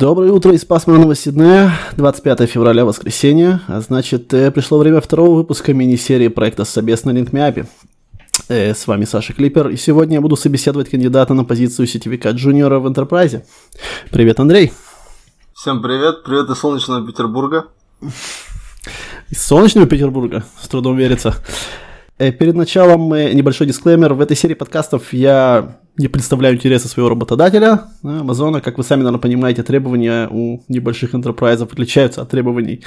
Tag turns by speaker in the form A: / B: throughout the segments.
A: Доброе утро из пасмурного Сиднея, 25 февраля, воскресенье, а значит, э, пришло время второго выпуска мини-серии проекта «Собес на LinkMeAPI». Э, с вами Саша Клипер, и сегодня я буду собеседовать кандидата на позицию сетевика джуниора в Enterprise. Привет, Андрей.
B: Всем привет, привет из солнечного Петербурга.
A: Из солнечного Петербурга, с трудом верится. Э, перед началом небольшой дисклеймер. В этой серии подкастов я не представляю интересы своего работодателя, Амазона. Как вы сами, наверное, понимаете, требования у небольших энтерпрайзов отличаются от требований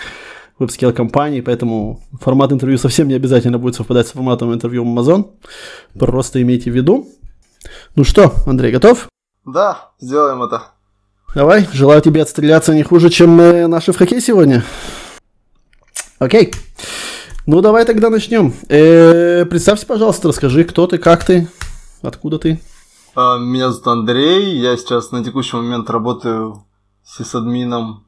A: веб-скилл компаний, поэтому формат интервью совсем не обязательно будет совпадать с форматом интервью Amazon. Просто имейте в виду. Ну что, Андрей, готов?
B: Да, сделаем это.
A: Давай, желаю тебе отстреляться не хуже, чем наши в хоккей сегодня. Окей. Ну, давай тогда начнем. Э, представься, пожалуйста, расскажи, кто ты, как ты, откуда ты.
B: А, меня зовут Андрей, я сейчас на текущий момент работаю сисадмином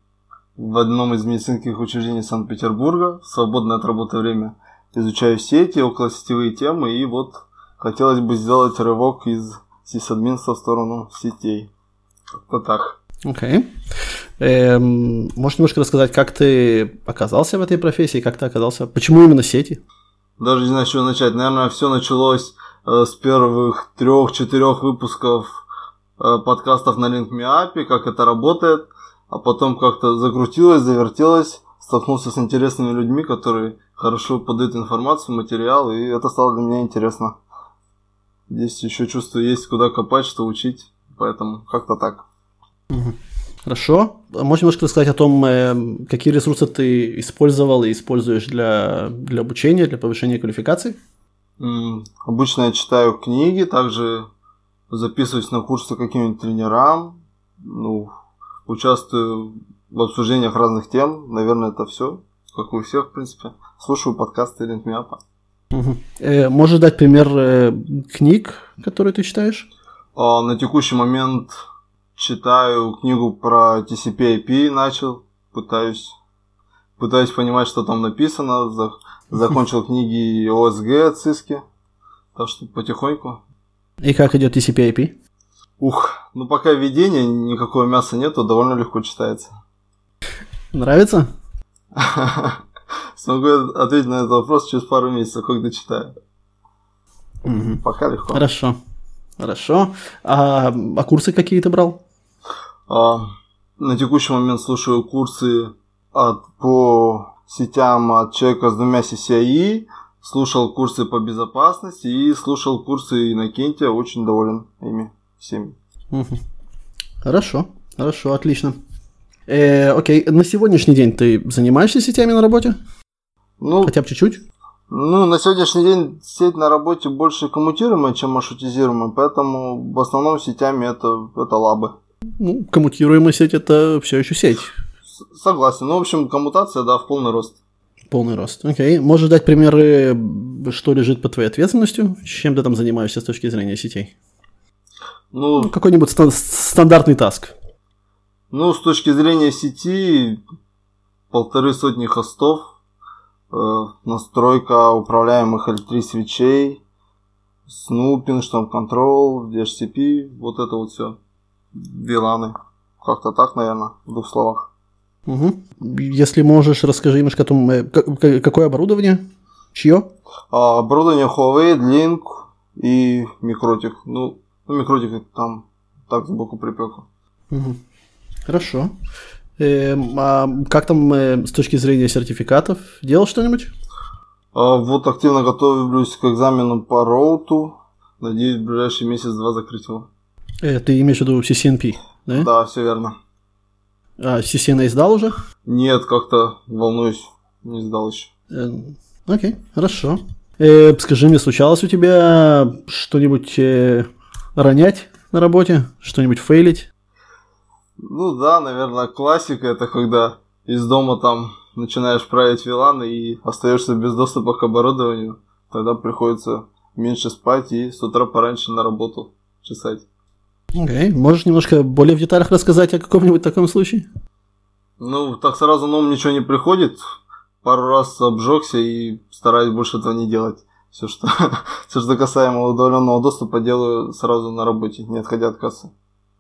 B: в одном из медицинских учреждений Санкт-Петербурга. Свободное от работы время изучаю сети, околосетевые темы, и вот хотелось бы сделать рывок из сисадминства в сторону сетей. Как-то так.
A: Окей. Okay. Эм, можешь немножко рассказать, как ты оказался в этой профессии, как ты оказался, почему именно сети?
B: Даже не знаю, с чего начать. Наверное, все началось с первых трех-четырех выпусков э, подкастов на LinkMeAPI, как это работает, а потом как-то закрутилось, завертелось, столкнулся с интересными людьми, которые хорошо подают информацию, материал, и это стало для меня интересно. Здесь еще чувствую, есть куда копать, что учить, поэтому как-то так.
A: Хорошо. Можешь немножко рассказать о том, э, какие ресурсы ты использовал и используешь для, для обучения, для повышения квалификации?
B: Обычно я читаю книги, также записываюсь на курсы каким-нибудь тренерам, ну, участвую в обсуждениях разных тем. Наверное, это все, как у всех, в принципе. Слушаю подкасты Линкмиапа.
A: Угу. Э, можешь дать пример э, книг, которые ты читаешь?
B: А, на текущий момент читаю книгу про TCP/IP, начал, пытаюсь, пытаюсь понимать, что там написано, Закончил книги ОСГ, ЦИСКи. Так что потихоньку.
A: И как идет TCP/IP?
B: Ух, ну пока введения, никакого мяса нету, довольно легко читается.
A: Нравится?
B: Смогу ответить на этот вопрос через пару месяцев, когда читаю. Угу. Пока легко.
A: Хорошо. Хорошо. А, а курсы какие ты брал?
B: А, на текущий момент слушаю курсы от, по сетям от человека с двумя CCI, слушал курсы по безопасности и слушал курсы Иннокентия, очень доволен ими всеми.
A: Хорошо, хорошо, отлично. Э, окей, на сегодняшний день ты занимаешься сетями на работе? Ну, Хотя бы чуть-чуть?
B: Ну, на сегодняшний день сеть на работе больше коммутируемая, чем маршрутизируемая, поэтому в основном сетями это, это лабы.
A: Ну, коммутируемая сеть это все еще сеть.
B: Согласен. Ну, в общем, коммутация, да, в полный рост.
A: Полный рост. Окей. Можешь дать примеры, что лежит под твоей ответственностью? Чем ты там занимаешься с точки зрения сетей? Ну, ну какой-нибудь стан- стандартный таск.
B: Ну, с точки зрения сети, полторы сотни хостов, э, настройка управляемых L3 свечей, снупинг, штамп контрол, DHCP, вот это вот все. Виланы. Как-то так, наверное, в двух словах.
A: Угу. Если можешь, расскажи немножко о том, э, какое оборудование, чье?
B: А, оборудование Huawei, Link и Микротик. Ну, ну Микротик там так сбоку припеку.
A: Угу. Хорошо. Э, а как там э, с точки зрения сертификатов? Делал что-нибудь?
B: А, вот активно готовлюсь к экзамену по роуту. Надеюсь, в ближайший месяц-два закрыть его.
A: Э, ты имеешь в виду CCNP, да?
B: Да, все верно.
A: А CCNA сдал уже?
B: Нет, как-то волнуюсь, не сдал еще.
A: Э, окей, хорошо. Э, скажи мне, случалось у тебя что-нибудь э, ронять на работе? Что-нибудь фейлить?
B: Ну да, наверное, классика это когда из дома там начинаешь править виланы и остаешься без доступа к оборудованию. Тогда приходится меньше спать и с утра пораньше на работу чесать.
A: Окей, okay. можешь немножко более в деталях рассказать о каком-нибудь таком случае?
B: Ну, так сразу на ум ничего не приходит. Пару раз обжегся и стараюсь больше этого не делать. Все, что, все, что касаемо удаленного доступа, делаю сразу на работе, не отходя от кассы.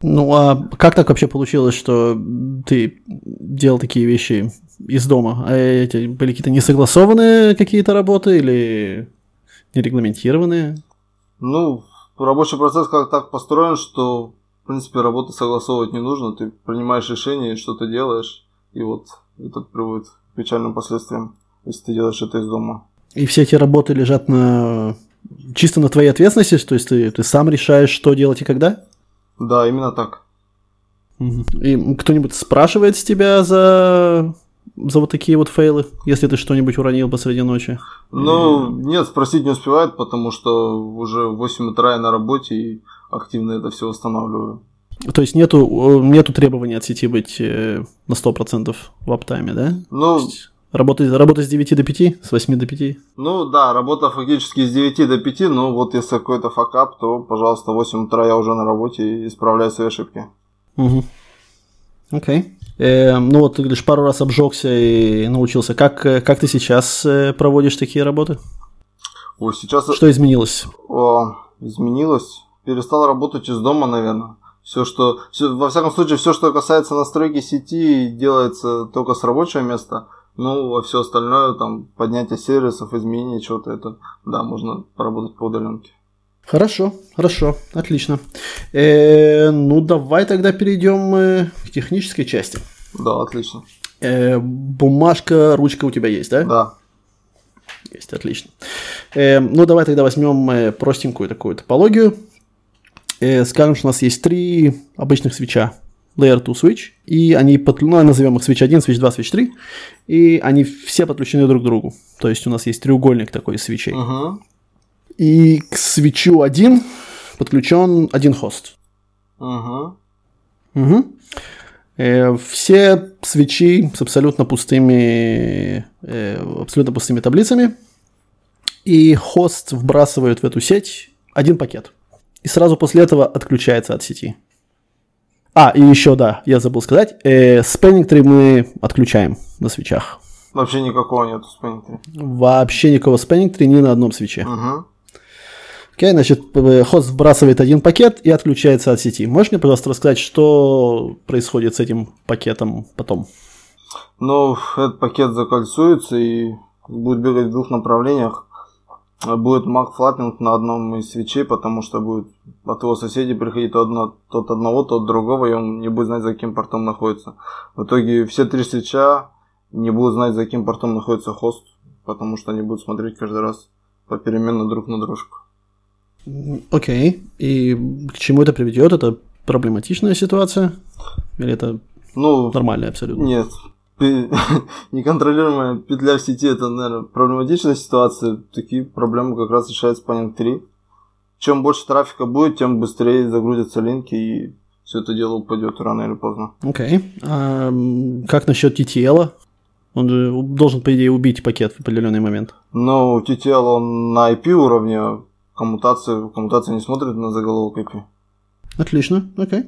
A: Ну а как так вообще получилось, что ты делал такие вещи из дома? А эти были какие-то несогласованные какие-то работы или нерегламентированные?
B: Ну, рабочий процесс как так построен, что, в принципе, работу согласовывать не нужно. Ты принимаешь решение и что-то делаешь, и вот это приводит к печальным последствиям, если ты делаешь это из дома.
A: И все эти работы лежат на чисто на твоей ответственности, то есть ты, ты сам решаешь, что делать и когда?
B: Да, именно так.
A: И кто-нибудь спрашивает с тебя за за вот такие вот фейлы, если ты что-нибудь уронил посреди ночи?
B: Ну, нет, спросить не успевают, потому что уже в 8 утра я на работе и активно это все восстанавливаю.
A: То есть нету, нету требований от сети быть э, на 100% в аптайме, да?
B: Ну,
A: Работа, работа с 9 до 5, с 8 до 5?
B: Ну да, работа фактически с 9 до 5, но вот если какой-то факап, то, пожалуйста, в 8 утра я уже на работе и исправляю свои ошибки.
A: Угу. Окей. Okay. Э, ну вот ты говоришь, пару раз обжегся и научился. Как, э, как ты сейчас э, проводишь такие работы?
B: Ой, сейчас...
A: Что изменилось?
B: О, изменилось? Перестал работать из дома, наверное. Все, что... Все, во всяком случае, все, что касается настройки сети, делается только с рабочего места. Ну, а все остальное, там, поднятие сервисов, изменение чего-то, это, да, можно поработать по удаленке.
A: Хорошо, хорошо, отлично. Э, ну, давай тогда перейдем э, к технической части.
B: Да, отлично.
A: Э, бумажка, ручка у тебя есть, да?
B: Да.
A: Есть, отлично. Э, ну, давай тогда возьмем э, простенькую такую топологию. Э, скажем, что у нас есть три обычных свеча. Layer 2 switch, и они, под, ну, назовем их switch 1, switch 2, switch 3, и они все подключены друг к другу. То есть у нас есть треугольник такой свечей.
B: Uh-huh.
A: И к свечу 1 подключен один хост.
B: Угу.
A: Угу. Э, все свечи с абсолютно пустыми, э, абсолютно пустыми таблицами. И хост вбрасывает в эту сеть один пакет. И сразу после этого отключается от сети. А, и еще, да, я забыл сказать, э, спеннинг мы отключаем на свечах.
B: Вообще никакого нету спеннинг
A: Вообще никакого спеннинг ни на одном свече.
B: Угу.
A: Окей, значит, хост сбрасывает один пакет и отключается от сети. Можешь мне, пожалуйста, рассказать, что происходит с этим пакетом потом?
B: Ну, этот пакет закольцуется и будет бегать в двух направлениях. Будет макфлаппинг на одном из свечей, потому что будет от его соседей приходить то, одно, тот одного, тот другого, и он не будет знать, за каким портом находится. В итоге все три свеча не будут знать, за каким портом находится хост, потому что они будут смотреть каждый раз попеременно друг на дружку.
A: Окей. И к чему это приведет? Это проблематичная ситуация? Или это ну, нормальная абсолютно?
B: Нет. Неконтролируемая петля в сети это, наверное, проблематичная ситуация. Такие проблемы как раз решает Spanning 3. Чем больше трафика будет, тем быстрее загрузятся линки и все это дело упадет рано или поздно.
A: Окей. Okay. А, как насчет TTL? Он же должен, по идее, убить пакет в определенный момент.
B: Ну, TTL он на IP уровне, коммутация, коммутация не смотрит на заголовок IP.
A: Отлично, окей.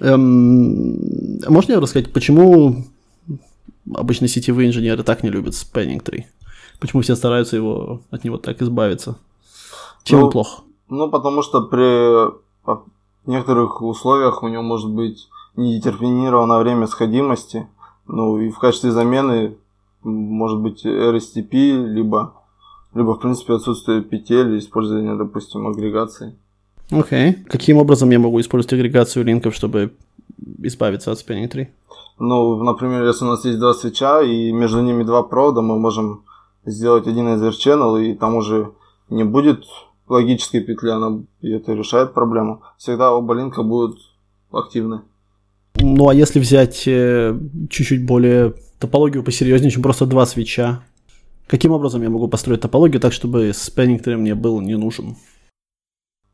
A: Эм, а можно рассказать, почему обычно сетевые инженеры так не любят Spanning 3? Почему все стараются его, от него так избавиться? Чем
B: ну,
A: он плох?
B: Ну, потому что при некоторых условиях у него может быть недетерминированное время сходимости. Ну, и в качестве замены может быть RSTP, либо либо, в принципе, отсутствие петель использование, допустим, агрегации.
A: Окей. Okay. Каким образом я могу использовать агрегацию линков, чтобы избавиться от Spanning 3?
B: Ну, например, если у нас есть два свеча, и между ними два провода, мы можем сделать один из channel, и там уже не будет логической петли, она, это решает проблему. Всегда оба линка будут активны.
A: Ну, а если взять э, чуть-чуть более топологию посерьезнее, чем просто два свеча, Каким образом я могу построить топологию так, чтобы Spanning мне был не нужен?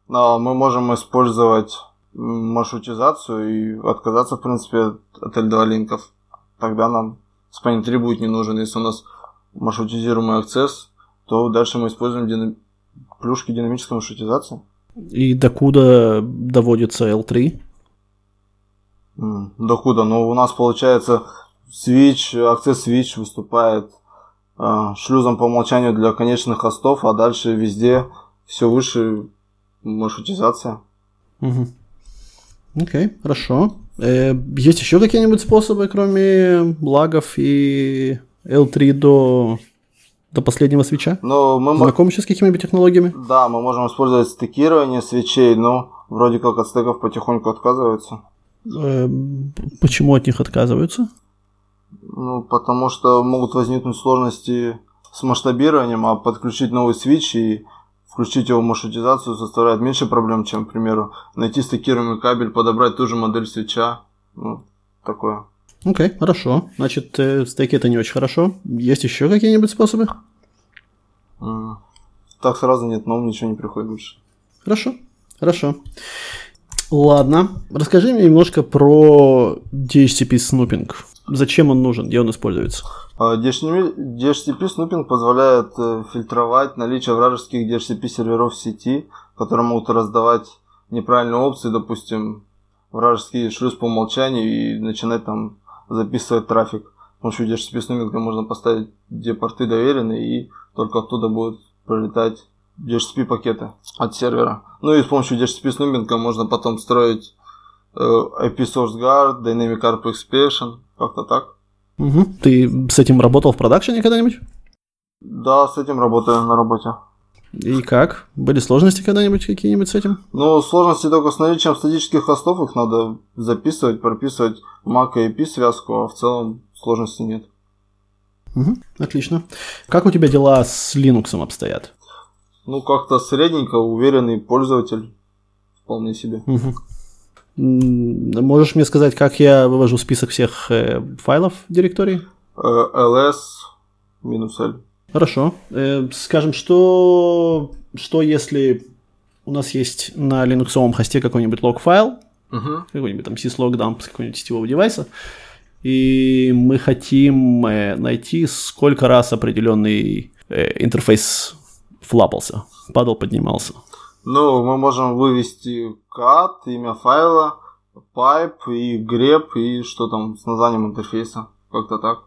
B: Но мы можем использовать маршрутизацию и отказаться, в принципе, от L2 линков. Тогда нам Spanning 3 будет не нужен. Если у нас маршрутизируемый акцесс, то дальше мы используем динам... плюшки динамической маршрутизации.
A: И докуда доводится L3?
B: Докуда? Ну, у нас получается switch, акцесс switch выступает шлюзом по умолчанию для конечных хостов, а дальше везде все выше маршрутизация.
A: Угу. Окей, okay, хорошо. Э, есть еще какие-нибудь способы, кроме лагов и L3 до, до последнего свеча?
B: Ну, мы
A: Знакомы еще с какими-нибудь технологиями?
B: Да, мы можем использовать стекирование свечей, но вроде как от стеков потихоньку отказываются.
A: Э, почему от них отказываются?
B: Ну, потому что могут возникнуть сложности с масштабированием, а подключить новый свич и включить его маршрутизацию составляет меньше проблем, чем, к примеру, найти стыкируемый кабель, подобрать ту же модель свеча. Ну, такое.
A: Окей, okay, хорошо. Значит, э, стейки это не очень хорошо. Есть еще какие-нибудь способы?
B: Mm. Так сразу нет, но ничего не приходит больше.
A: Хорошо, хорошо. Ладно, расскажи мне немножко про DHCP снупинг. Зачем он нужен, где он используется?
B: DHCP снупинг позволяет э, фильтровать наличие вражеских DHCP серверов в сети, которые могут раздавать неправильные опции, допустим, вражеский шлюз по умолчанию и начинать там записывать трафик. С помощью DHCP снупинга можно поставить, где порты доверены, и только оттуда будут пролетать DHCP пакеты от сервера. Ну и с помощью DHCP снупинга можно потом строить э, IP Source Guard, Dynamic ARP Expansion, как-то так.
A: Угу. Ты с этим работал в продакшене когда-нибудь?
B: Да, с этим работаю на работе.
A: И как? Были сложности когда-нибудь какие-нибудь с этим?
B: Ну, сложности только с наличием статических хостов, их надо записывать, прописывать MAC и IP связку, а в целом сложностей нет.
A: Угу, отлично. Как у тебя дела с Linux обстоят?
B: Ну, как-то средненько, уверенный пользователь. Вполне себе.
A: Угу. Можешь мне сказать, как я вывожу список всех э, файлов директории?
B: Э, ls минус L.
A: Хорошо. Э, скажем, что, что если у нас есть на линуксовом хосте какой-нибудь лог-файл,
B: uh
A: какой-нибудь там syslog dump с какого-нибудь сетевого девайса, и мы хотим найти, сколько раз определенный интерфейс флапался, падал, поднимался.
B: Ну, мы можем вывести cat, имя файла, pipe и grep и что там с названием интерфейса. Как-то так.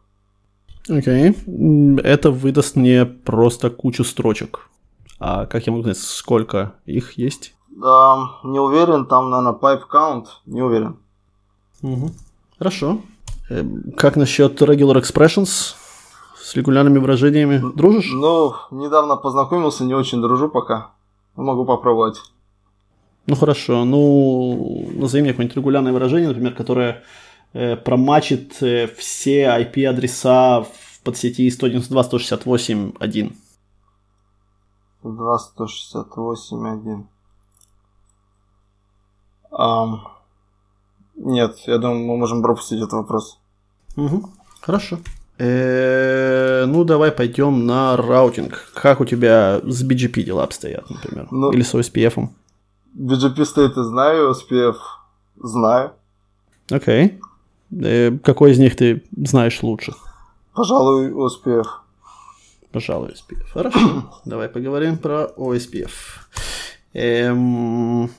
A: Окей. Okay. Это выдаст мне просто кучу строчек. А как я могу знать, сколько их есть?
B: Да, не уверен, там, наверное, pipe count, не уверен.
A: Угу. Хорошо. Эм, как насчет regular expressions? С регулярными выражениями дружишь?
B: Ну, недавно познакомился, не очень дружу пока. Могу попробовать.
A: Ну хорошо, ну назови мне какое-нибудь регулярное выражение, например, которое э, промачит э, все IP-адреса в подсети 192.168.1.
B: 2.168.1. Um, нет, я думаю, мы можем пропустить этот вопрос.
A: Угу, хорошо. Э, ну, давай пойдем на раутинг. Как у тебя с BGP дела обстоят, например? Ну, Или с OSPF?
B: BGP стоит и знаю, OSPF знаю.
A: Окей. Э, какой из них ты знаешь лучше?
B: Пожалуй, OSPF.
A: Пожалуй, OSPF. Хорошо. Давай поговорим про OSPF. Эм...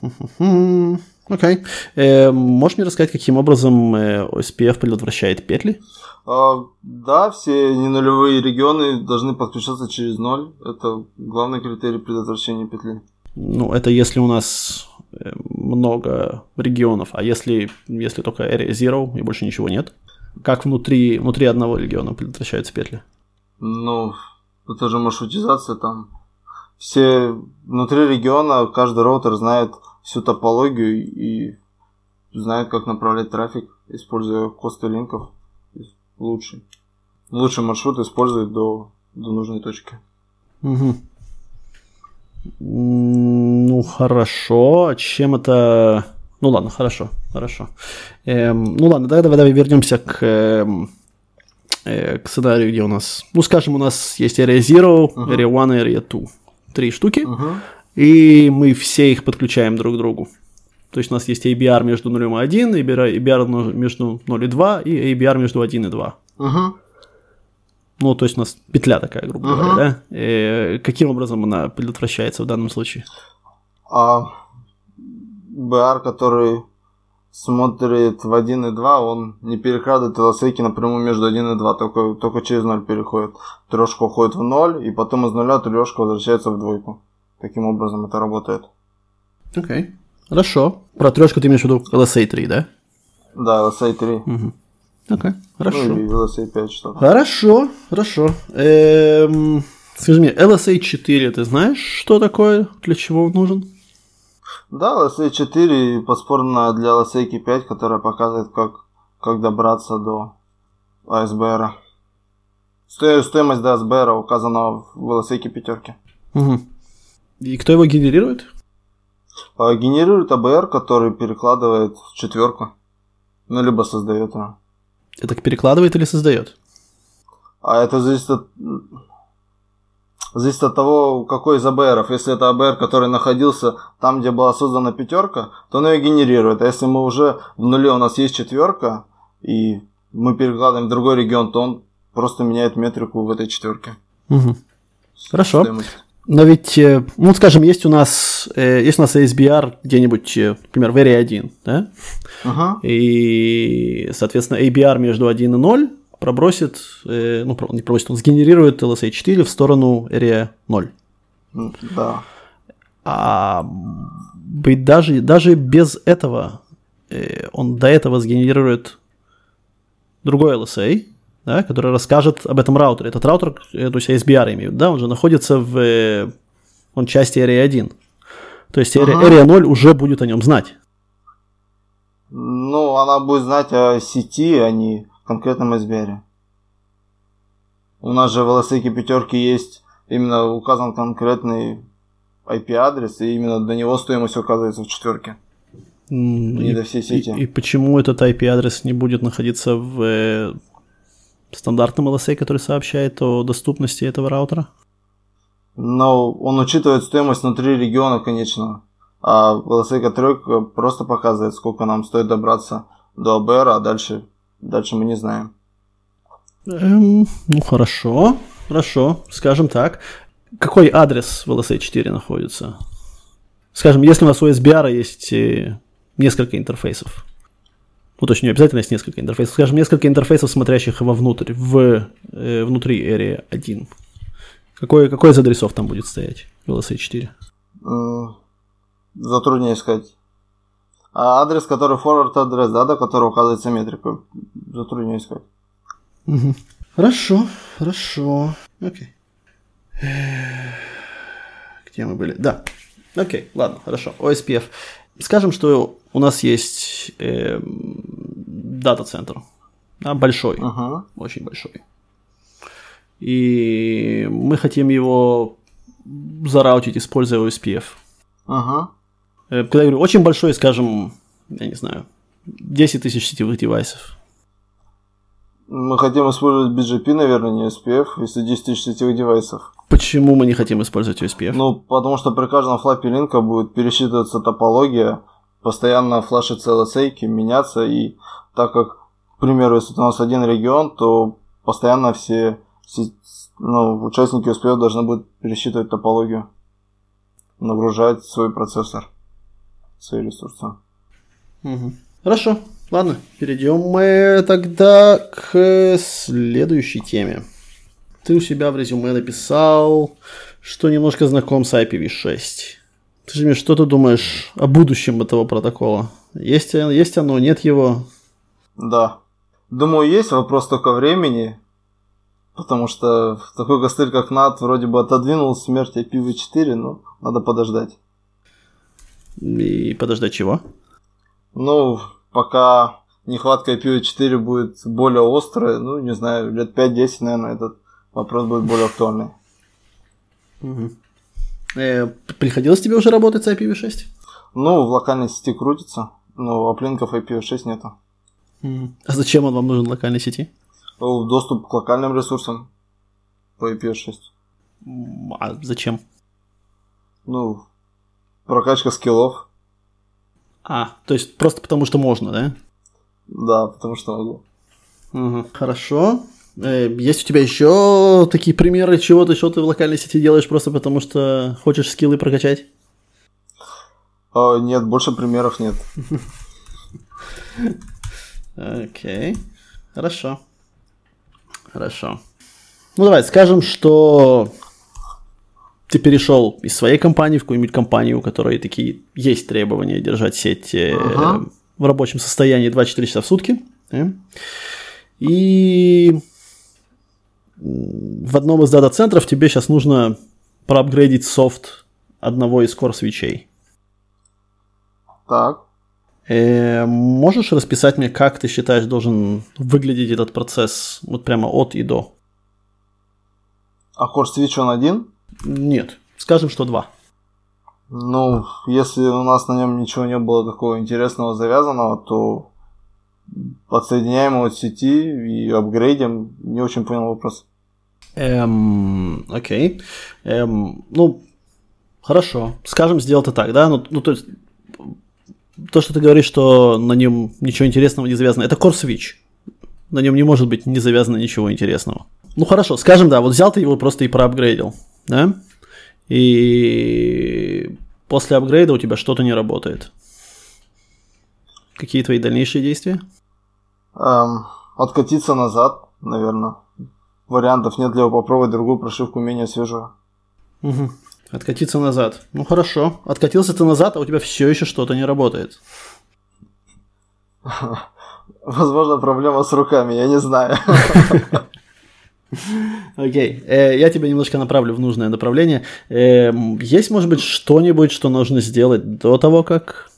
A: Окей. Okay. Э, можешь мне рассказать, каким образом OSPF э, предотвращает петли?
B: А, да, все ненулевые регионы должны подключаться через ноль. Это главный критерий предотвращения петли.
A: Ну, это если у нас э, много регионов, а если, если только Area Zero и больше ничего нет? Как внутри, внутри одного региона предотвращаются петли?
B: Ну, это же маршрутизация там. Все внутри региона, каждый роутер знает всю топологию и знает, как направлять трафик, используя косты линков лучший. Лучший маршрут использует до, до нужной точки.
A: Угу. Ну, хорошо. Чем это... Ну ладно, хорошо, хорошо. Эм, ну ладно, давай, давай, давай вернемся к, эм, э, к сценарию, где у нас... Ну, скажем, у нас есть Area Zero, uh-huh. Area 1 и Area 2. Три штуки.
B: Uh-huh
A: и мы все их подключаем друг к другу. То есть у нас есть ABR между 0 и 1, ABR между 0 и 2 и ABR между 1 и 2.
B: Угу.
A: Ну, то есть у нас петля такая, грубо угу. говоря, да? И э, каким образом она предотвращается в данном случае?
B: А BR, который смотрит в 1 и 2, он не перекрадывает LSA напрямую между 1 и 2, только, только через 0 переходит. Трешка уходит в 0, и потом из 0 трешка возвращается в двойку. Таким образом это работает.
A: Окей, okay. Хорошо. Про трешку ты имеешь в виду LSA 3, да?
B: Да, LSA 3.
A: Угу. Окей, хорошо.
B: Ну, или LSA 5 что-то.
A: Хорошо, хорошо. Эм, скажи мне, LSA 4, ты знаешь, что такое, для чего он нужен?
B: Да, LSA 4 подспорно для LSA 5, которая показывает, как, как добраться до. Сто- Стоимость до АСБР указана в LSA пятерке.
A: Угу. И кто его генерирует?
B: А Генерирует АБР, который перекладывает в четверку. Ну, либо создает ее.
A: Это перекладывает или создает?
B: А это зависит от... Зависит от того, какой из АБРов. Если это АБР, который находился там, где была создана пятерка, то он ее генерирует. А если мы уже в нуле у нас есть четверка, и мы перекладываем в другой регион, то он просто меняет метрику в этой четверке.
A: Угу. Хорошо.
B: Стоимость.
A: Но ведь, э, ну, скажем, есть у нас, э, есть у нас ASBR где-нибудь, э, например, в Area 1, да?
B: Ага.
A: И, соответственно, ABR между 1 и 0 пробросит, ну, не пробросит, он сгенерирует LSA 4 в сторону Area 0.
B: М, Да.
A: А быть даже, даже без этого он до этого сгенерирует другой LSA, да, который расскажет об этом раутере. Этот раутер, то есть ASBR имеют, да, он же находится в он части Area 1. То есть Area,
B: Ага.
A: Area 0 уже будет о нем знать.
B: Ну, она будет знать о сети, а не конкретном SBR. У нас же в LSA пятерки есть именно указан конкретный IP-адрес, и именно до него стоимость указывается в четверке. Не
A: И,
B: до всей
A: и-
B: сети.
A: и почему этот IP-адрес не будет находиться в э, стандартном LSA, который сообщает о доступности этого раутера?
B: Но он учитывает стоимость внутри региона конечного. А LSA 3 просто показывает, сколько нам стоит добраться до АБР, а дальше, дальше мы не знаем.
A: Эм, ну хорошо, хорошо, скажем так. Какой адрес в LSA 4 находится? Скажем, если у нас у SBR есть э, несколько интерфейсов. Ну, точнее, не обязательно есть несколько интерфейсов. Скажем, несколько интерфейсов, смотрящих вовнутрь, в, э, внутри Area 1. Какой, какой из адресов там будет стоять в LSA 4?
B: М, Затруднее искать. А адрес, который forward адрес, да, до которого указывается метрика, затруднее искать.
A: Хорошо, хорошо. Окей. Где мы были? Да. Окей, ладно, хорошо. OSPF. Скажем, что у нас есть эм, дата-центр. Да, большой,
B: Ага.
A: очень большой. И мы хотим его зараутить, используя OSPF.
B: Ага.
A: Э, Когда я говорю очень большой, скажем, я не знаю, 10 тысяч сетевых девайсов.
B: Мы хотим использовать BGP, наверное, не SPF, если 10 тысяч сетевых девайсов.
A: Почему мы не хотим использовать OSPF?
B: Ну, потому что при каждом флапе линка будет пересчитываться топология, постоянно флашиться LSA, меняться, и так как, к примеру, если у нас один регион, то постоянно все, се- ну, участники SPF должны будут пересчитывать топологию, нагружать свой процессор, свои ресурсы.
A: Мгм. Хорошо, ладно, перейдем мы тогда к следующей теме. Ты у себя в резюме написал, что немножко знаком с IPv6. Скажи мне, что ты думаешь о будущем этого протокола? Есть, есть оно, нет его?
B: Да. Думаю, есть вопрос только времени, потому что такой костыль, как NAT, вроде бы отодвинул смерть IPv4, но надо подождать.
A: И подождать чего?
B: Ну, пока нехватка IPv4 будет более острая, ну, не знаю, лет 5-10, наверное, этот вопрос будет более актуальный.
A: Э, приходилось тебе уже работать с IPv6?
B: Ну, в локальной сети крутится, но аплинков IPv6 нету.
A: А зачем он вам нужен в локальной сети?
B: Доступ к локальным ресурсам по IPv6.
A: М, А зачем?
B: Ну, прокачка скиллов,
A: А, то есть просто потому что можно, да?
B: да, потому что могу.
A: Мгм. Хорошо. Э, Есть у тебя еще такие примеры чего-то, что ты в локальной сети делаешь просто потому, что хочешь скиллы прокачать?
B: А, нет, больше примеров нет.
A: Окей. Хорошо. Хорошо. Ну давай, скажем, что ты перешел из своей компании в какую-нибудь компанию, у которой такие есть требования держать сеть э, ага. в рабочем состоянии 24 часа в сутки. Э? И в одном из дата-центров тебе сейчас нужно проапгрейдить софт одного из core свечей.
B: Так.
A: Э, можешь расписать мне, как ты считаешь должен выглядеть этот процесс вот прямо от и до?
B: А core switch он один?
A: Нет, скажем, что два.
B: Ну, если у нас на нем ничего не было такого интересного завязанного, то подсоединяем его от сети и апгрейдим. Не очень понял вопрос.
A: Эм, окей. Эм, ну, хорошо. Скажем, сделать это так, да? Ну, ну, то есть, то, что ты говоришь, что на нем ничего интересного не завязано, это Core Switch. На нем не может быть не завязано ничего интересного. Ну хорошо, скажем, да, вот взял ты его просто и проапгрейдил, да? И после апгрейда у тебя что-то не работает. Какие твои дальнейшие действия?
B: Эм, откатиться назад, наверное. Вариантов нет для попробовать другую прошивку менее свежую.
A: Угу. Откатиться назад. Ну хорошо. Откатился ты назад, а у тебя все еще что-то не работает.
B: Возможно, проблема с руками, я не знаю.
A: Окей, okay. э, я тебя немножко направлю в нужное направление. Э, есть, может быть, что-нибудь, что нужно сделать до того, как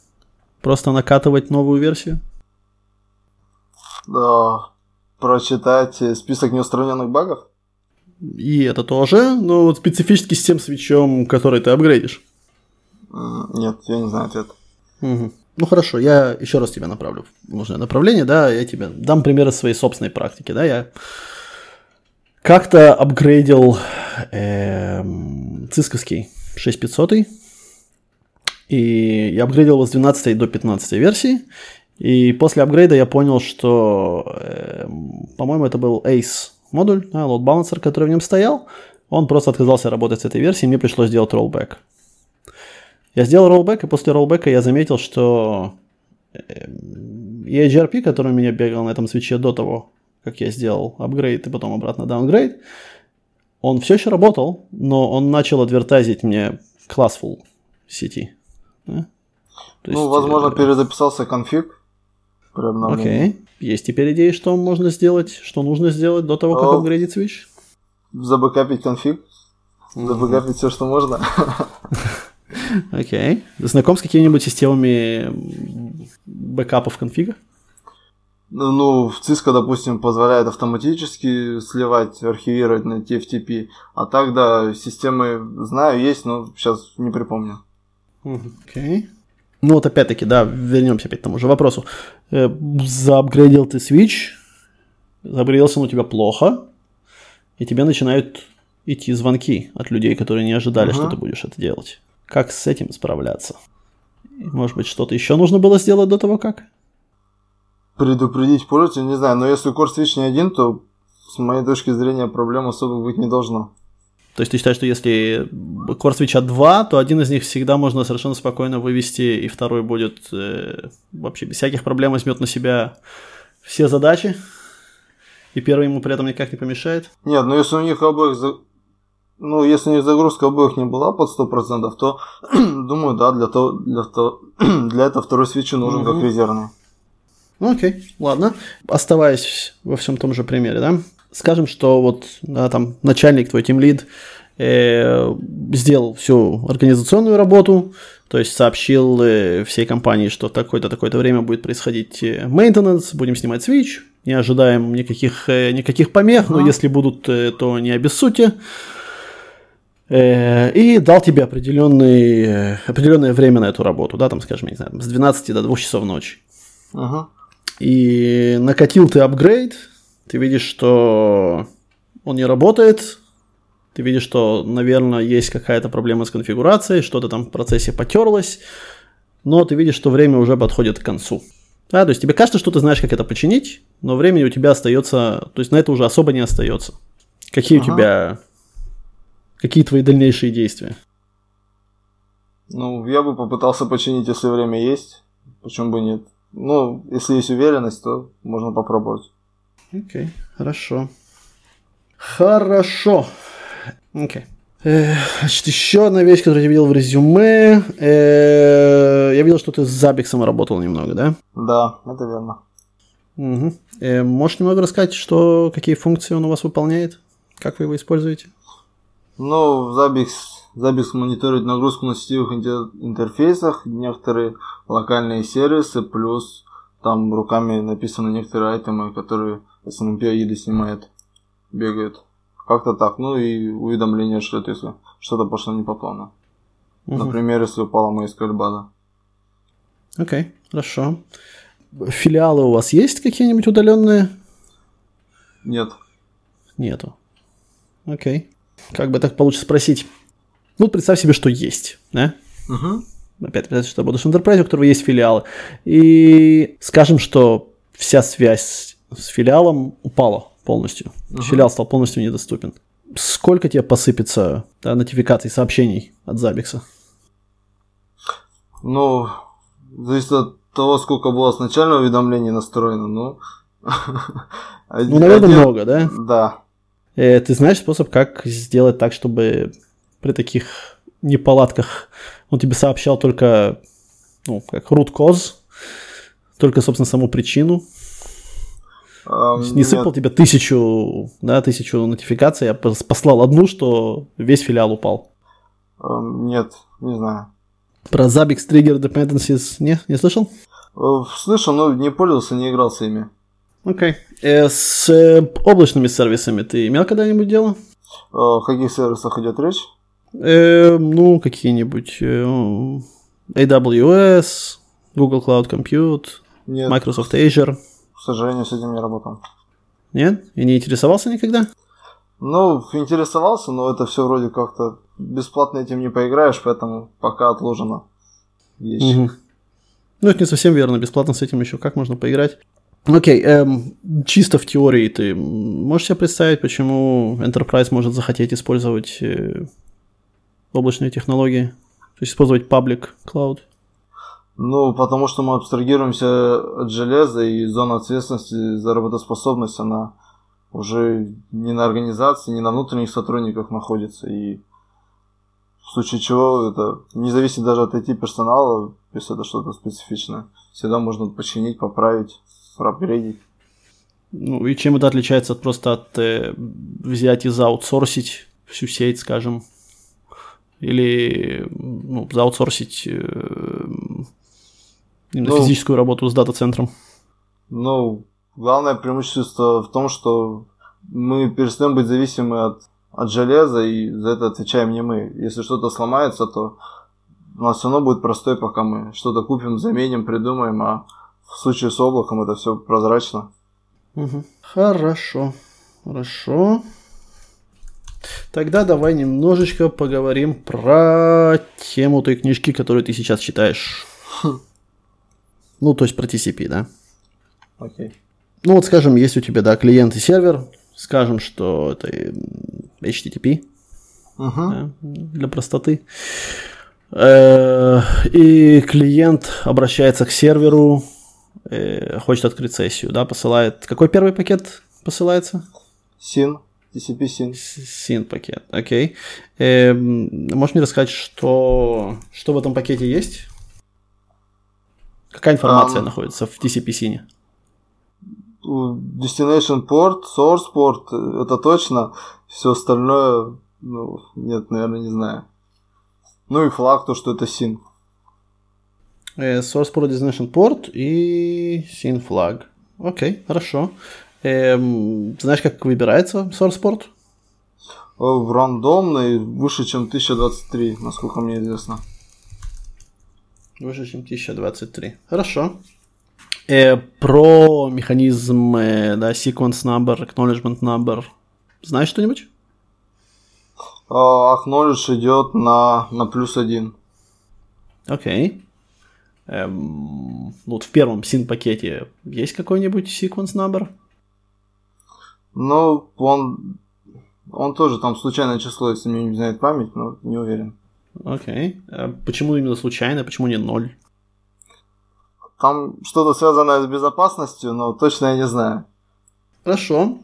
A: просто накатывать новую версию?
B: Да, прочитать список неустраненных багов?
A: И это тоже, но вот специфически с тем свечом, который ты апгрейдишь.
B: Нет, я не знаю ответ.
A: Угу. Ну хорошо, я еще раз тебя направлю в нужное направление, да, я тебе дам примеры своей собственной практики, да, я как-то апгрейдил э, цисковский 6500, и я апгрейдил его с 12 до 15 версии, и после апгрейда я понял, что, э, по-моему, это был Ace модуль, да, load balancer, который в нем стоял, он просто отказался работать с этой версией, мне пришлось сделать rollback. Я сделал rollback, и после rollback я заметил, что EHRP, э, который у меня бегал на этом свече до того, как я сделал апгрейд и потом обратно даунгрейд, он все еще работал, но он начал адвертазить мне classful сети. Да?
B: То ну, есть, возможно, э, перезаписался конфиг.
A: Окей. Okay. Есть теперь идеи, что можно сделать, что нужно сделать до того, как О, апгрейдить Switch?
B: Забэкапить конфиг. Забэкапить все, что можно.
A: Окей. Okay. Знаком с какими-нибудь системами бэкапов конфига?
B: Ну, в Cisco, допустим, позволяет автоматически сливать, архивировать на TFTP. А так, да, системы знаю, есть, но сейчас не припомню.
A: Окей. Okay. Ну вот опять-таки, да, вернемся опять к тому же вопросу. Э, заапгрейдил ты Switch, заапгрейдился он у тебя плохо, и тебе начинают идти звонки от людей, которые не ожидали, uh-huh. что ты будешь это делать. Как с этим справляться? Может быть, что-то еще нужно было сделать до того, как?
B: Предупредить пользователя, не знаю, но если Core Switch не один, то с моей точки зрения проблем особо быть не должно.
A: То есть ты считаешь, что если Core Switch 2, то один из них всегда можно совершенно спокойно вывести, и второй будет э, вообще без всяких проблем возьмет на себя все задачи, и первый ему при этом никак не помешает?
B: Нет, ну если у них обоих ну, если у них загрузка обоих не была под 100%, то, думаю, да, для, то, для, то, для этого второй свечи нужен угу. как резервный.
A: Ну, окей, ладно. Оставаясь во всем том же примере, да, скажем, что вот да, там начальник, твой тимлид э, сделал всю организационную работу, то есть сообщил э, всей компании, что в такое-то такое-то время будет происходить э, maintenance, будем снимать switch, не ожидаем никаких, э, никаких помех, но если будут, э, то не обессудьте. Э, и дал тебе определенный, э, определенное время на эту работу, да, там, скажем, не знаю, с 12 до 2 часов ночи.
B: Uh-huh.
A: И накатил ты апгрейд, ты видишь, что он не работает, ты видишь, что, наверное, есть какая-то проблема с конфигурацией, что-то там в процессе потерлось, но ты видишь, что время уже подходит к концу. Да, то есть тебе кажется, что ты знаешь, как это починить, но времени у тебя остается, то есть на это уже особо не остается. Какие ага. у тебя, какие твои дальнейшие действия?
B: Ну, я бы попытался починить, если время есть. Почему бы нет? Ну, если есть уверенность, то можно попробовать.
A: Окей, okay, хорошо. Хорошо. Окей. Okay. Э, значит, еще одна вещь, которую я видел в резюме. Э, я видел, что ты с Забиксом работал немного, да?
B: Да, это верно.
A: Угу. Э, можешь немного рассказать, что, какие функции он у вас выполняет? Как вы его используете?
B: Ну, Zabbix, Zabbix мониторит нагрузку на сетевых интерфейсах, некоторые локальные сервисы, плюс там руками написаны некоторые айтемы, которые SNMP или снимает, бегают. Как-то так. Ну и уведомление шлет, если что-то пошло не по плану. Угу. Например, если упала MySQL база.
A: Окей, okay, хорошо. Филиалы у вас есть какие-нибудь удаленные?
B: Нет.
A: Нету. Окей. Как бы так получится спросить? Ну, представь себе, что есть, да?
B: Угу.
A: Опять, представь, что будешь в Enterprise, у которого есть филиалы. И скажем, что вся связь с филиалом упала полностью. Угу. Филиал стал полностью недоступен. Сколько тебе посыпется да, нотификаций, сообщений от Забикса?
B: Ну, зависит от того, сколько было сначала уведомлений настроено, ну...
A: Ну, наверное, много, да?
B: Да.
A: Э, ты знаешь способ, как сделать так, чтобы при таких неполадках он тебе сообщал только, ну, как root cause, только, собственно, саму причину, Um, не сыпал нет. тебе тысячу, да, тысячу нотификаций, я послал одну, что весь филиал упал.
B: Um, нет, не знаю.
A: Про Zabbix Trigger Dependencies не, не слышал?
B: Uh, слышал, но не пользовался, не играл с ими.
A: Окей. Okay. Э, с э, облачными сервисами ты имел когда-нибудь дело?
B: Uh, о каких сервисах идет речь?
A: Э, ну, какие-нибудь э, AWS, Google Cloud Compute, Нет. Microsoft Azure.
B: К сожалению, с этим не работал.
A: Нет? И не интересовался никогда?
B: Ну, интересовался, но это все вроде как-то бесплатно этим не поиграешь, поэтому пока отложено.
A: Есть. Угу. Ну, это не совсем верно. Бесплатно с этим еще как можно поиграть? Окей, эм, чисто в теории ты можешь себе представить, почему Enterprise может захотеть использовать э, облачные технологии? То есть использовать public cloud?
B: Ну, потому что мы абстрагируемся от железа, и зона ответственности за работоспособность, она уже не на организации, не на внутренних сотрудниках находится. И в случае чего это не зависит даже от IT персонала, если это что-то специфичное. Всегда можно починить, поправить, проапгрейдить.
A: Ну и чем это отличается от просто от э, взять и заутсорсить всю сеть, скажем, или ну, заутсорсить э, Именно ну, физическую работу с дата-центром.
B: Ну, главное преимущество в том, что мы перестаем быть зависимы от, от железа, и за это отвечаем не мы. Если что-то сломается, то у нас все равно будет простой, пока мы что-то купим, заменим, придумаем, а в случае с облаком это все прозрачно.
A: Угу. Хорошо, хорошо. Тогда давай немножечко поговорим про тему той книжки, которую ты сейчас читаешь. Хм. Ну, то есть про TCP, да.
B: Окей. Okay.
A: Ну, вот, скажем, есть у тебя, да, клиент и сервер. Скажем, что это HTTP.
B: Uh-huh. Да,
A: для простоты. Э, и клиент обращается к серверу, э, хочет открыть сессию, да, посылает. Какой первый пакет посылается?
B: SYN. TCP SYN.
A: SYN пакет, окей. Э, можешь мне рассказать, что, что в этом пакете есть? Какая информация um, находится в TCP-SYN?
B: Destination port, source port, это точно. Все остальное, ну, нет, наверное, не знаю. Ну и флаг, то, что это SYN.
A: Э, source port, destination port и SYN флаг. Окей, хорошо. Эм, знаешь, как выбирается source port?
B: В рандомной выше, чем 1023, насколько мне известно.
A: Выше, чем 1023. Хорошо. Э, про механизм э, да, sequence number, acknowledgement number. Знаешь что-нибудь?
B: Uh, acknowledge идет на, на плюс один.
A: Окей. Okay. Эм, вот в первом син пакете есть какой-нибудь sequence number?
B: Ну, он, он тоже там случайное число, если мне не знает память, но не уверен.
A: Окей. Okay. А почему именно случайно, почему не ноль?
B: Там что-то связанное с безопасностью, но точно я не знаю.
A: Хорошо.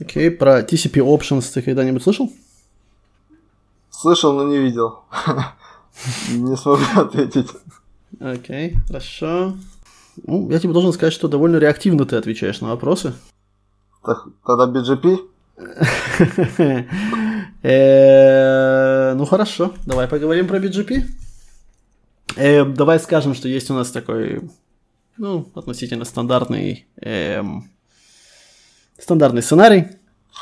A: Окей, okay. про TCP Options ты когда-нибудь слышал?
B: Слышал, но не видел. Не смогу ответить.
A: Окей, хорошо. Ну, я тебе должен сказать, что довольно реактивно ты отвечаешь на вопросы.
B: Тогда BGP?
A: Э, ну хорошо, давай поговорим про BGP. Э, давай скажем, что есть у нас такой, ну, относительно стандартный, эм, стандартный сценарий.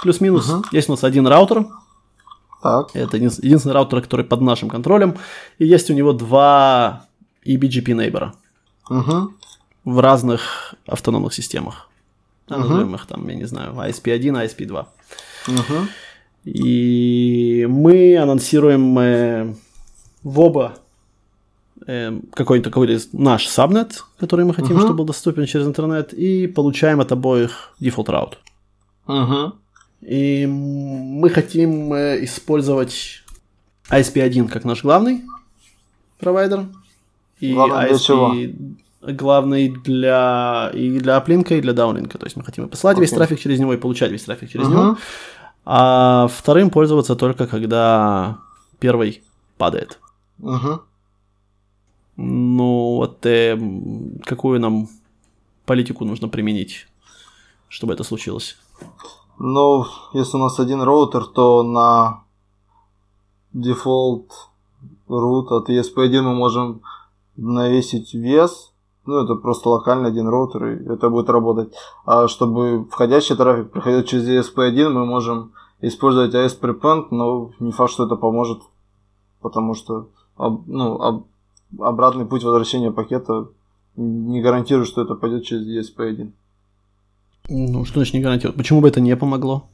A: Плюс-минус. Есть у нас один раутер.
B: Так.
A: Это единственный раутер, который под нашим контролем. И есть у него два eBGP нейбора.
B: Uh-huh.
A: В разных автономных системах. Uh-huh. Назовем их там, я не знаю, ISP1, ISP2.
B: Uh-huh.
A: И мы анонсируем э, в оба э, какой-то какой наш сабнет, который мы хотим, uh-huh. чтобы был доступен через интернет, и получаем от обоих дефолт раут.
B: Uh-huh.
A: И мы хотим э, использовать ISP1 как наш главный провайдер.
B: И Главное для чего?
A: Главный для и для uplink а, и для downlink а. То есть мы хотим послать okay. весь трафик через него и получать весь трафик через uh-huh. него. А вторым пользоваться только когда первый падает.
B: Uh-huh.
A: Ну вот э, какую нам политику нужно применить, чтобы это случилось?
B: Ну, если у нас один роутер, то на дефолт root от ESP1 мы можем навесить вес. Ну, это просто локальный один роутер, и это будет работать. А чтобы входящий трафик проходил через ESP1, мы можем использовать AS Prepend, но не факт, что это поможет, потому что ну, обратный путь возвращения пакета не гарантирует, что это пойдет через ESP1.
A: Ну, что значит не гарантирует? Почему бы это не помогло?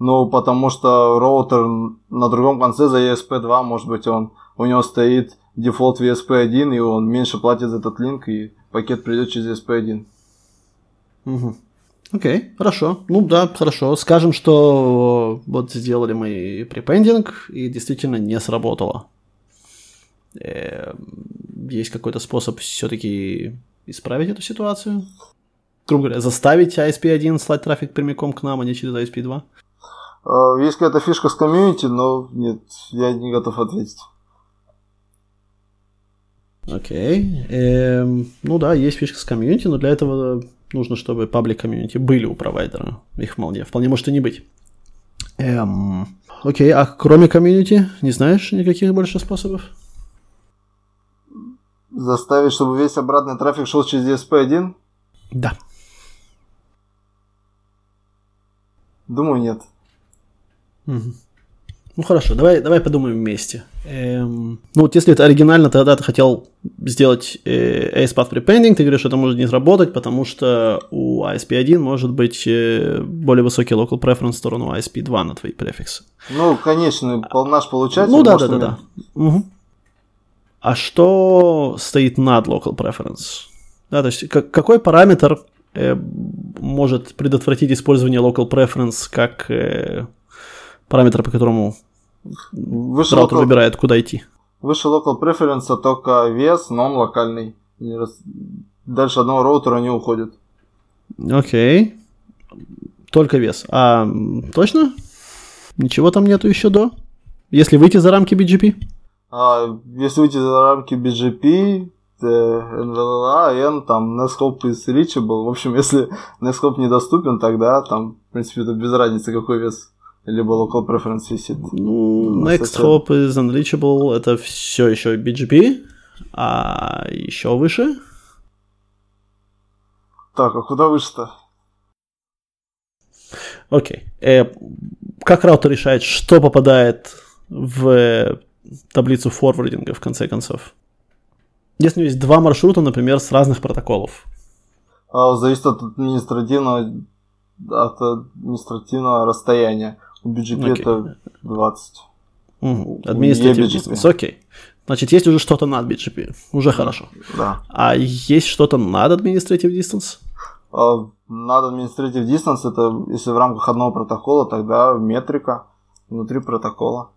B: Ну, потому что роутер на другом конце за ISP2, может быть, он у него стоит дефолт в ISP1, и он меньше платит за этот link, и пакет придет через ISP1.
A: Угу. Окей, хорошо. Ну да, хорошо. Скажем, что вот сделали мы prepending, и действительно не сработало. Эм, есть какой-то способ все-таки исправить эту ситуацию? грубо говоря, заставить ISP1 слать трафик прямиком к нам, а не через ISP2?
B: А, есть какая-то фишка с community, но нет, я не готов ответить.
A: Окей. Эм, ну да, есть фишка с community, но для этого нужно, чтобы public community были у провайдера. Их вполне, вполне может и не быть. Эм, окей, а кроме community, не знаешь никаких больше способов?
B: Заставить, чтобы весь обратный трафик шел через ESP1?
A: Да.
B: Думаю, нет.
A: Угу. Ну хорошо, давай, давай подумаем вместе. Эм, ну вот если это оригинально, тогда ты хотел сделать э, ASPath Prepending, ты говоришь, что это может не сработать, потому что у ISP1 может быть э, более высокий local preference в сторону ISP2 на твои префиксы.
B: Ну, конечно, наш получатель.
A: Ну да, да, да, да. Угу. А что стоит над local preference? Да, то есть как, какой параметр э, может предотвратить использование local preference как э, параметр, по которому Выше роутер local... выбирает, куда идти.
B: Выше local preference только вес, но он локальный. Дальше одного роутера не уходит.
A: Окей. Только вес. А точно? Ничего там нету еще до? Если выйти за рамки BGP?
B: А, если выйти за рамки BGP, NVLA, N, там Netscope is reachable. В общем, если Netscope недоступен, тогда там, в принципе, это без разницы, какой вес либо local preference висит.
A: Ну, Netscope is unreachable, это все еще BGP, а еще выше?
B: Так, а куда выше-то?
A: Окей. Okay. Э, как раутер решает, что попадает в таблицу форвардинга в конце концов? Если у него есть два маршрута, например, с разных протоколов.
B: А, зависит от административного, от административного расстояния. Это 20.
A: Угу. Административный окей. Значит, есть уже что-то над BGP. Уже хорошо.
B: Да.
A: А есть что-то над Administrative Distance?
B: А, над Administrative Distance это если в рамках одного протокола, тогда метрика внутри протокола.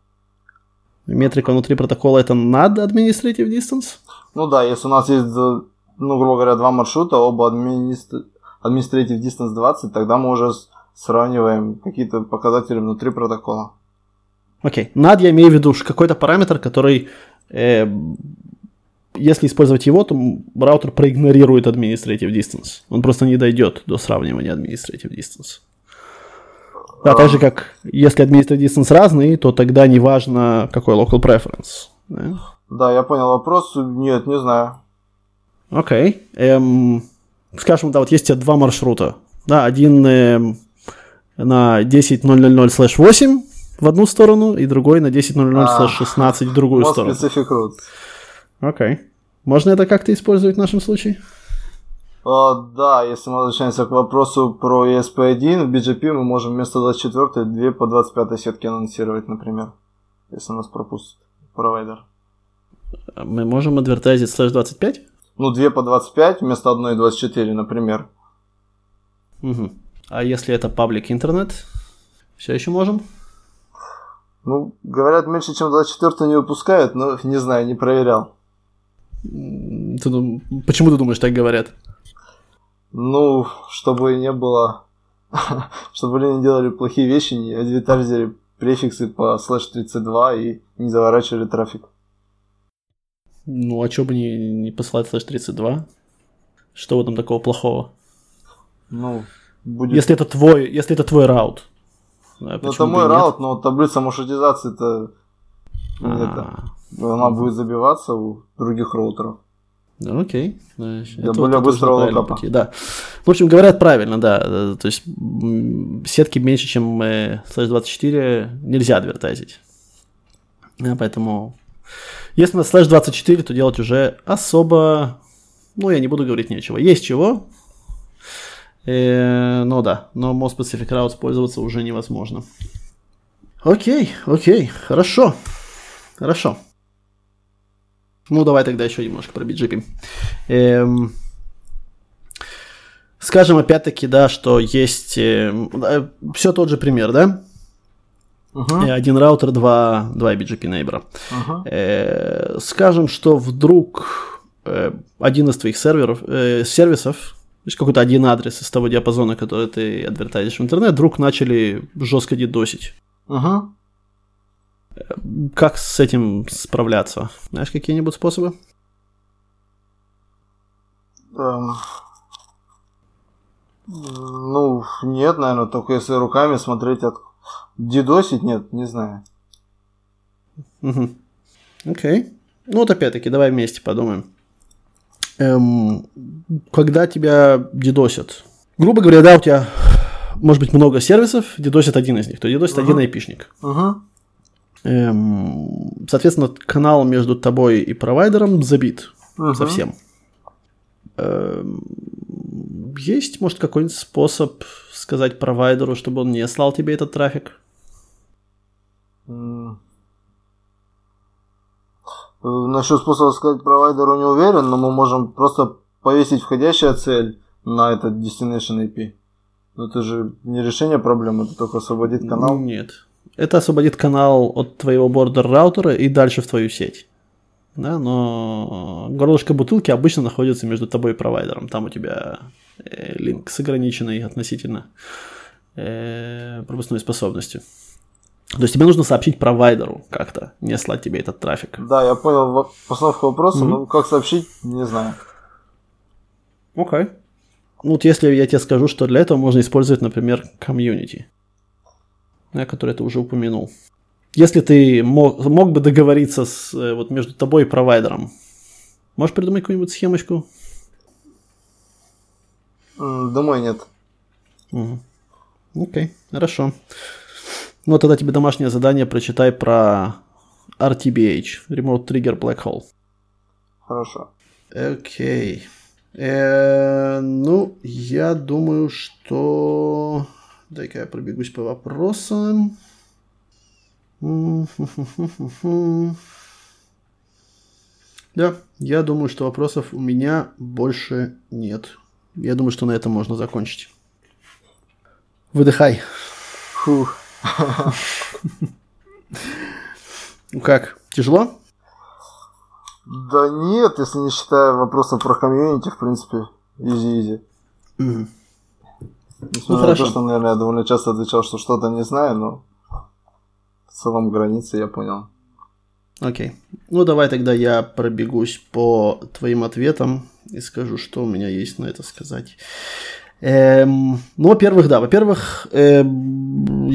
A: Метрика внутри протокола это над Administrative Distance?
B: Ну да, если у нас есть, ну, грубо говоря, два маршрута, оба администр... Administrative Distance 20, тогда мы уже сравниваем какие-то показатели внутри протокола.
A: Окей. NAT я имею в виду какой-то параметр, который, э, если использовать его, то раутер проигнорирует administrative distance. Он просто не дойдет до сравнивания administrative distance. Да, а... так же как если administrative distance разный, то тогда не важно, какой local preference.
B: Да, да я понял вопрос. Нет, не знаю.
A: Окей. Эм, скажем, да, вот есть у тебя два маршрута. Да, один эм, на 10.000/8 в одну сторону, и другой на 10.00/16 в другую сторону. Окей. Можно это как-то использовать в нашем случае?
B: А, да, если мы возвращаемся к вопросу про ESP1, в BGP мы можем вместо 24 2 по 25 сетки анонсировать, например, если нас пропустит провайдер.
A: Мы можем адвертайзить слэш 25?
B: Ну, 2 по 25 вместо 1 24, например.
A: Угу. А если это паблик интернет, все еще можем?
B: Ну, говорят, меньше, чем 24 не выпускают, но не знаю, не проверял.
A: Ты, почему ты думаешь, так говорят?
B: Ну, чтобы не было... чтобы люди не делали плохие вещи, не адвертайзили префиксы по слэш 32 и не заворачивали трафик.
A: Ну, а что бы не, не посылать слэш 32? Что в этом такого плохого?
B: Ну,
A: будет... Если это твой, если это твой route.
B: Да, ну, это мой route, но таблица маршрутизации-то а. она будет забиваться у других роутеров.
A: Ну, окей.
B: Для это более вот быстрого lookup а.
A: Да. В общем, говорят правильно, да. То есть сетки меньше, чем slash 24 нельзя advertise ить. Поэтому если на слэш 24, то делать уже особо, ну, я не буду говорить нечего. Есть чего, э, но да, но Most Specific Routes пользоваться уже невозможно. Окей, окей, хорошо, хорошо. Ну, давай тогда еще немножко про BGP. Эм, скажем опять-таки, да, что есть э, все тот же пример, да? Uh-huh. Один раутер, два, два BGP нейбора. Uh-huh. Э, скажем, что вдруг э, один из твоих серверов, э, сервисов, то есть какой-то один адрес из того диапазона, который ты адвертайзишь в интернет, вдруг начали жестко дидосить.
B: Uh-huh.
A: Как с этим справляться? Знаешь какие-нибудь способы?
B: Um, ну, нет, наверное, только если руками смотреть от Дидосить нет, не знаю.
A: Угу. Окей. Ну вот опять-таки, давай вместе подумаем. Эм, когда тебя дидосят, грубо говоря, да, у тебя может быть много сервисов, дидосит один из них, то дидосит uh-huh. один айпишник.
B: Uh-huh.
A: Эм, соответственно, канал между тобой и провайдером забит uh-huh. совсем. Эм, есть, может, какой-нибудь способ сказать провайдеру, чтобы он не слал тебе этот трафик?
B: Насчет способа сказать провайдеру не уверен, но мы можем просто повесить входящая цель на этот destination IP. Но это же не решение проблемы, это только освободит канал.
A: Нет. Это освободит канал от твоего бордер раутера и дальше в твою сеть. Да, но горлышко бутылки обычно находится между тобой и провайдером. Там у тебя э, линк с ограниченной относительно э, пропускной способностью. То есть тебе нужно сообщить провайдеру как-то, не слать тебе этот трафик.
B: Да, я понял постановку вопроса, mm-hmm. но как сообщить, не знаю.
A: Окей. Okay. Ну вот если я тебе скажу, что для этого можно использовать, например, комьюнити, да, который ты уже упомянул. Если ты мог, мог бы договориться с, э, вот между тобой и провайдером, можешь придумать какую-нибудь схемочку?
B: Думаю, нет.
A: Угу. Окей, хорошо. Ну, тогда тебе домашнее задание прочитай про RTBH, Remote Trigger Black Hole.
B: Хорошо.
A: Окей. Э, ну, я думаю, что... Дай-ка я пробегусь по вопросам. Да, я думаю, что вопросов у меня больше нет. Я думаю, что на этом можно закончить. Выдыхай.
B: Фух.
A: Ну как, тяжело?
B: Да нет, если не считая вопросов про комьюнити, в принципе, easy-easy.
A: М.
B: Несмотря ну, на то, что, наверное, я довольно часто отвечал, что что-то не знаю, но в целом границы, я понял.
A: Окей. Ну, давай тогда я пробегусь по твоим ответам и скажу, что у меня есть на это сказать. Эм, ну, во-первых, да, во-первых, эм,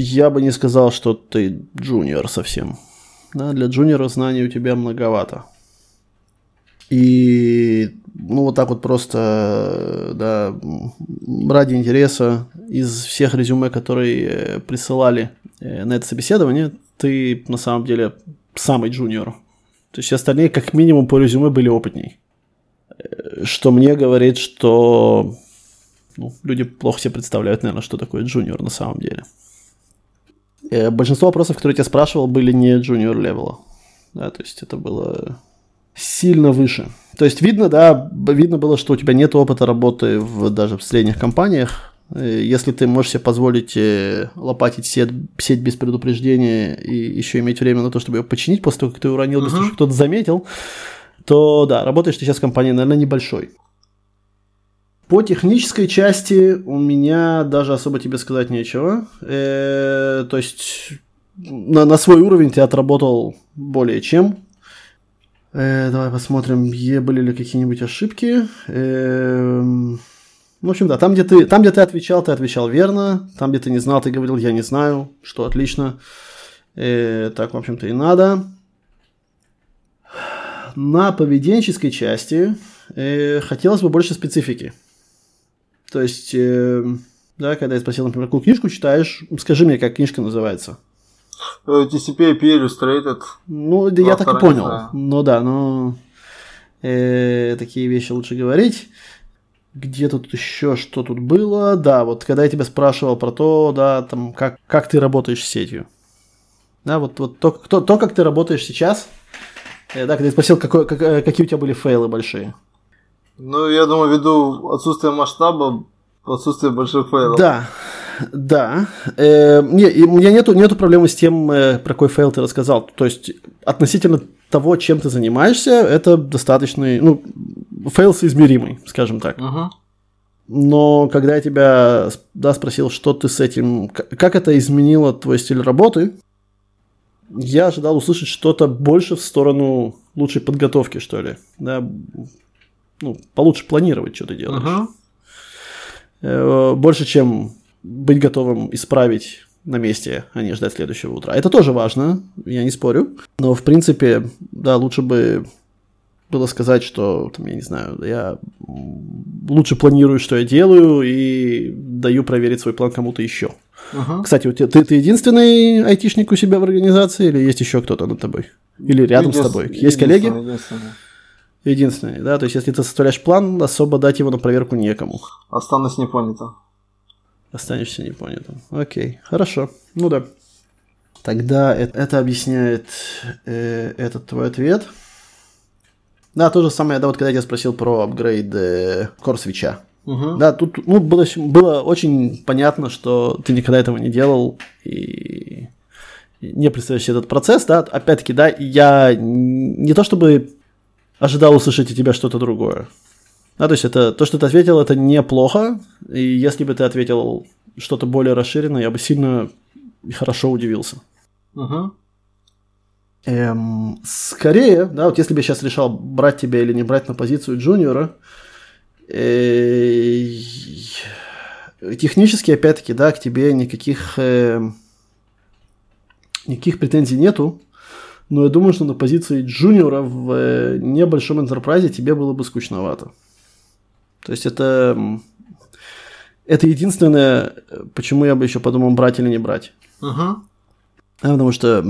A: я бы не сказал, что ты junior совсем. Да, для junior а знаний у тебя многовато. И, ну, вот так вот просто, да, ради интереса, из всех резюме, которые э, присылали э, на это собеседование, ты на самом деле самый junior. То есть остальные как минимум по резюме были опытней. Э, что мне говорит, что ну, люди плохо себе представляют, наверное, что такое junior на самом деле. Большинство вопросов, которые я тебя спрашивал, были не junior level а. Да, то есть это было сильно выше. То есть видно, да, видно было, что у тебя нет опыта работы в даже в средних компаниях. Э, если ты можешь себе позволить э, лопатить сеть, сеть без предупреждения и еще иметь время на то, чтобы ее починить после того, как ты уронил, uh-huh. без того, чтобы кто-то заметил, то да, работаешь ты сейчас в компании, наверное, небольшой. По технической части у меня даже особо тебе сказать нечего. Э, то есть на, на свой уровень ты отработал более чем. Э, давай посмотрим, были ли какие-нибудь ошибки. Э, в общем, да, там где, ты, там, где ты отвечал, ты отвечал верно. Там, где ты не знал, ты говорил, я не знаю, что отлично. Э, так, в общем-то, и надо. На поведенческой части э, хотелось бы больше специфики. То есть, э, да, когда я спросил, например, какую книжку читаешь, скажи мне, как книжка называется.
B: TCP IP Illustrated.
A: Ну, да, я так и понял. Ну да, но э, такие вещи лучше говорить. Где тут еще что тут было? Да, вот когда я тебя спрашивал про то, да, там, как, как ты работаешь с сетью. Да, вот, вот то, то, то, как ты работаешь сейчас, э, да, когда я спросил, какой, как, э, какие у тебя были фейлы большие.
B: Ну, я думаю, ввиду отсутствия масштаба, отсутствие больших fail ов.
A: Да, да. Э, не, у меня нету, нету проблемы с тем, э, про какой fail ты рассказал. То есть, относительно того, чем ты занимаешься, это достаточный, ну, fail соизмеримый, скажем так.
B: Uh-huh.
A: Но когда я тебя да, спросил, что ты с этим, как это изменило твой стиль работы, я ожидал услышать что-то больше в сторону лучшей подготовки, что ли. Да, ну, получше планировать, что ты делаешь.
B: Uh-huh.
A: Больше, чем быть готовым исправить на месте, а не ждать следующего утра. Это тоже важно, я не спорю. Но, в принципе, да, лучше бы было сказать, что, там, я не знаю, я лучше планирую, что я делаю, и даю проверить свой план кому-то еще.
B: Uh-huh.
A: Кстати, ты, ты единственный айтишник у себя в организации, или есть еще кто-то над тобой? Или рядом с тобой? Есть коллеги?
B: Единственный.
A: Единственный, да, то есть если ты составляешь план, особо дать его на проверку некому.
B: Останусь непонято.
A: Останешься непонятым. Окей, хорошо. Ну да. Тогда это, это объясняет э, этот твой ответ. Да, то же самое, да, вот когда я тебя спросил про апгрейд э, Core
B: Угу.
A: Да, тут ну, было, было очень понятно, что ты никогда этого не делал и не представляешь этот процесс, да, опять-таки, да, я не то чтобы ожидал услышать от тебя что-то другое. Да, то есть это то, что ты ответил, это неплохо. И если бы ты ответил что-то более расширенное, я бы сильно и хорошо удивился.
B: Угу.
A: Эм, скорее, да, вот если бы я сейчас решал, брать тебя или не брать на позицию джуниора, э, технически, опять-таки, да, к тебе никаких, э, никаких претензий нету, но я думаю, что на позиции джуниора в э, небольшом интерпрайзе тебе было бы скучновато. То есть это, это единственное, почему я бы еще подумал, брать или не брать.
B: Uh-huh.
A: Потому что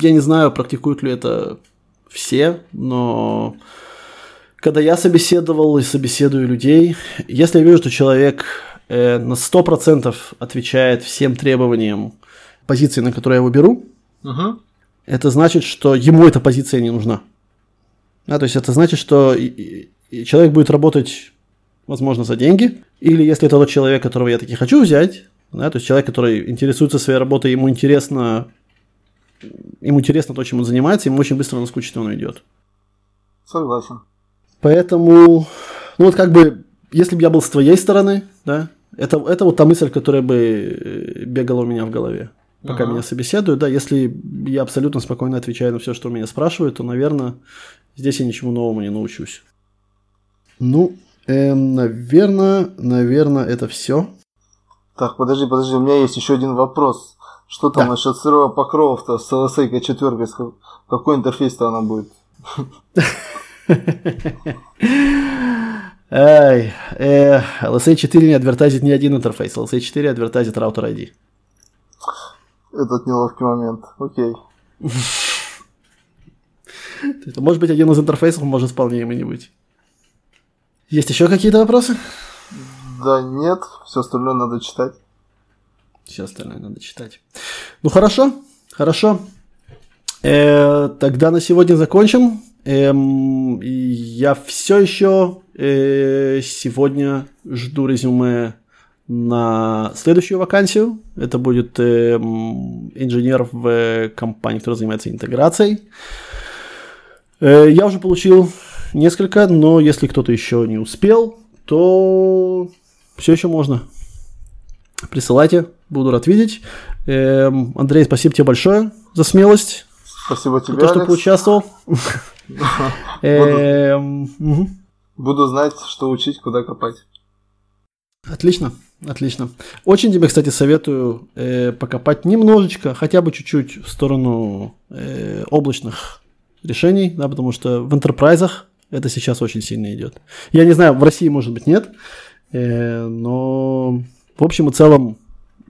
A: я не знаю, практикуют ли это все, но когда я собеседовал и собеседую людей, если я вижу, что человек э, на 100% отвечает всем требованиям позиции, на которую я его беру,
B: uh-huh.
A: Это значит, что ему эта позиция не нужна. Да, то есть это значит, что и человек будет работать, возможно, за деньги, или если это тот человек, которого я таки хочу взять, да, то есть человек, который интересуется своей работой, ему интересно, ему интересно то, чем он занимается, ему очень быстро наскучит, и он уйдет.
B: Согласен.
A: Поэтому, ну вот как бы, если бы я был с твоей стороны, да, это, это вот та мысль, которая бы э, бегала у меня в голове. Пока
B: Ага.
A: меня собеседуют. Да, если я абсолютно спокойно отвечаю на все, что меня спрашивают, то, наверное, здесь я ничему новому не научусь. Ну, наверное, наверное, это все.
B: Так, подожди, подожди, у меня есть еще один вопрос. Что там
A: Да.
B: насчет сырого покрова-то с LSA 4 Какой интерфейс-то она будет?
A: Ай, э, LSA 4 не адвертазит ни один интерфейс. LSA 4 адвертазит роутер ID.
B: Этот неловкий момент. Окей.
A: Это может быть один из интерфейсов, может вполне им и не быть. Есть еще какие-то вопросы?
B: Да нет, все остальное надо читать.
A: Все остальное надо читать. Ну хорошо, хорошо. Э, тогда на сегодня закончим. Эм, я все еще э, сегодня жду резюме на следующую вакансию. Это будет эм, инженер в э, компании, которая занимается интеграцией. Э, я уже получил несколько, но если кто-то еще не успел, то все еще можно. Присылайте, буду рад видеть. Эм, Андрей, спасибо тебе большое за смелость,
B: Спасибо
A: за
B: тебе,
A: то, что
B: Алекс.
A: поучаствовал. Мгм.
B: Буду знать, что учить, куда копать.
A: Отлично, отлично. Очень тебе, кстати, советую э, покопать немножечко, хотя бы чуть-чуть в сторону э, облачных решений, да, потому что в интерпрайзах это сейчас очень сильно идет. Я не знаю, в России, может быть, нет, э, но в общем и целом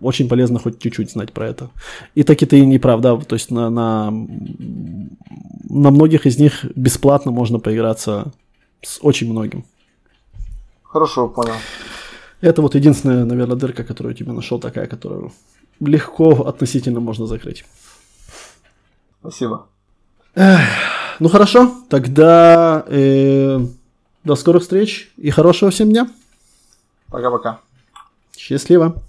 A: очень полезно хоть чуть-чуть знать про это. И таки ты не прав, да, то есть на, на, на многих из них бесплатно можно поиграться с очень многим.
B: Хорошо, понял.
A: Это вот единственная, наверное, дырка, которую я тебе нашел, такая, которую легко относительно можно закрыть.
B: Спасибо.
A: Ну хорошо, тогда э, до скорых встреч и хорошего всем дня.
B: Пока-пока.
A: Счастливо.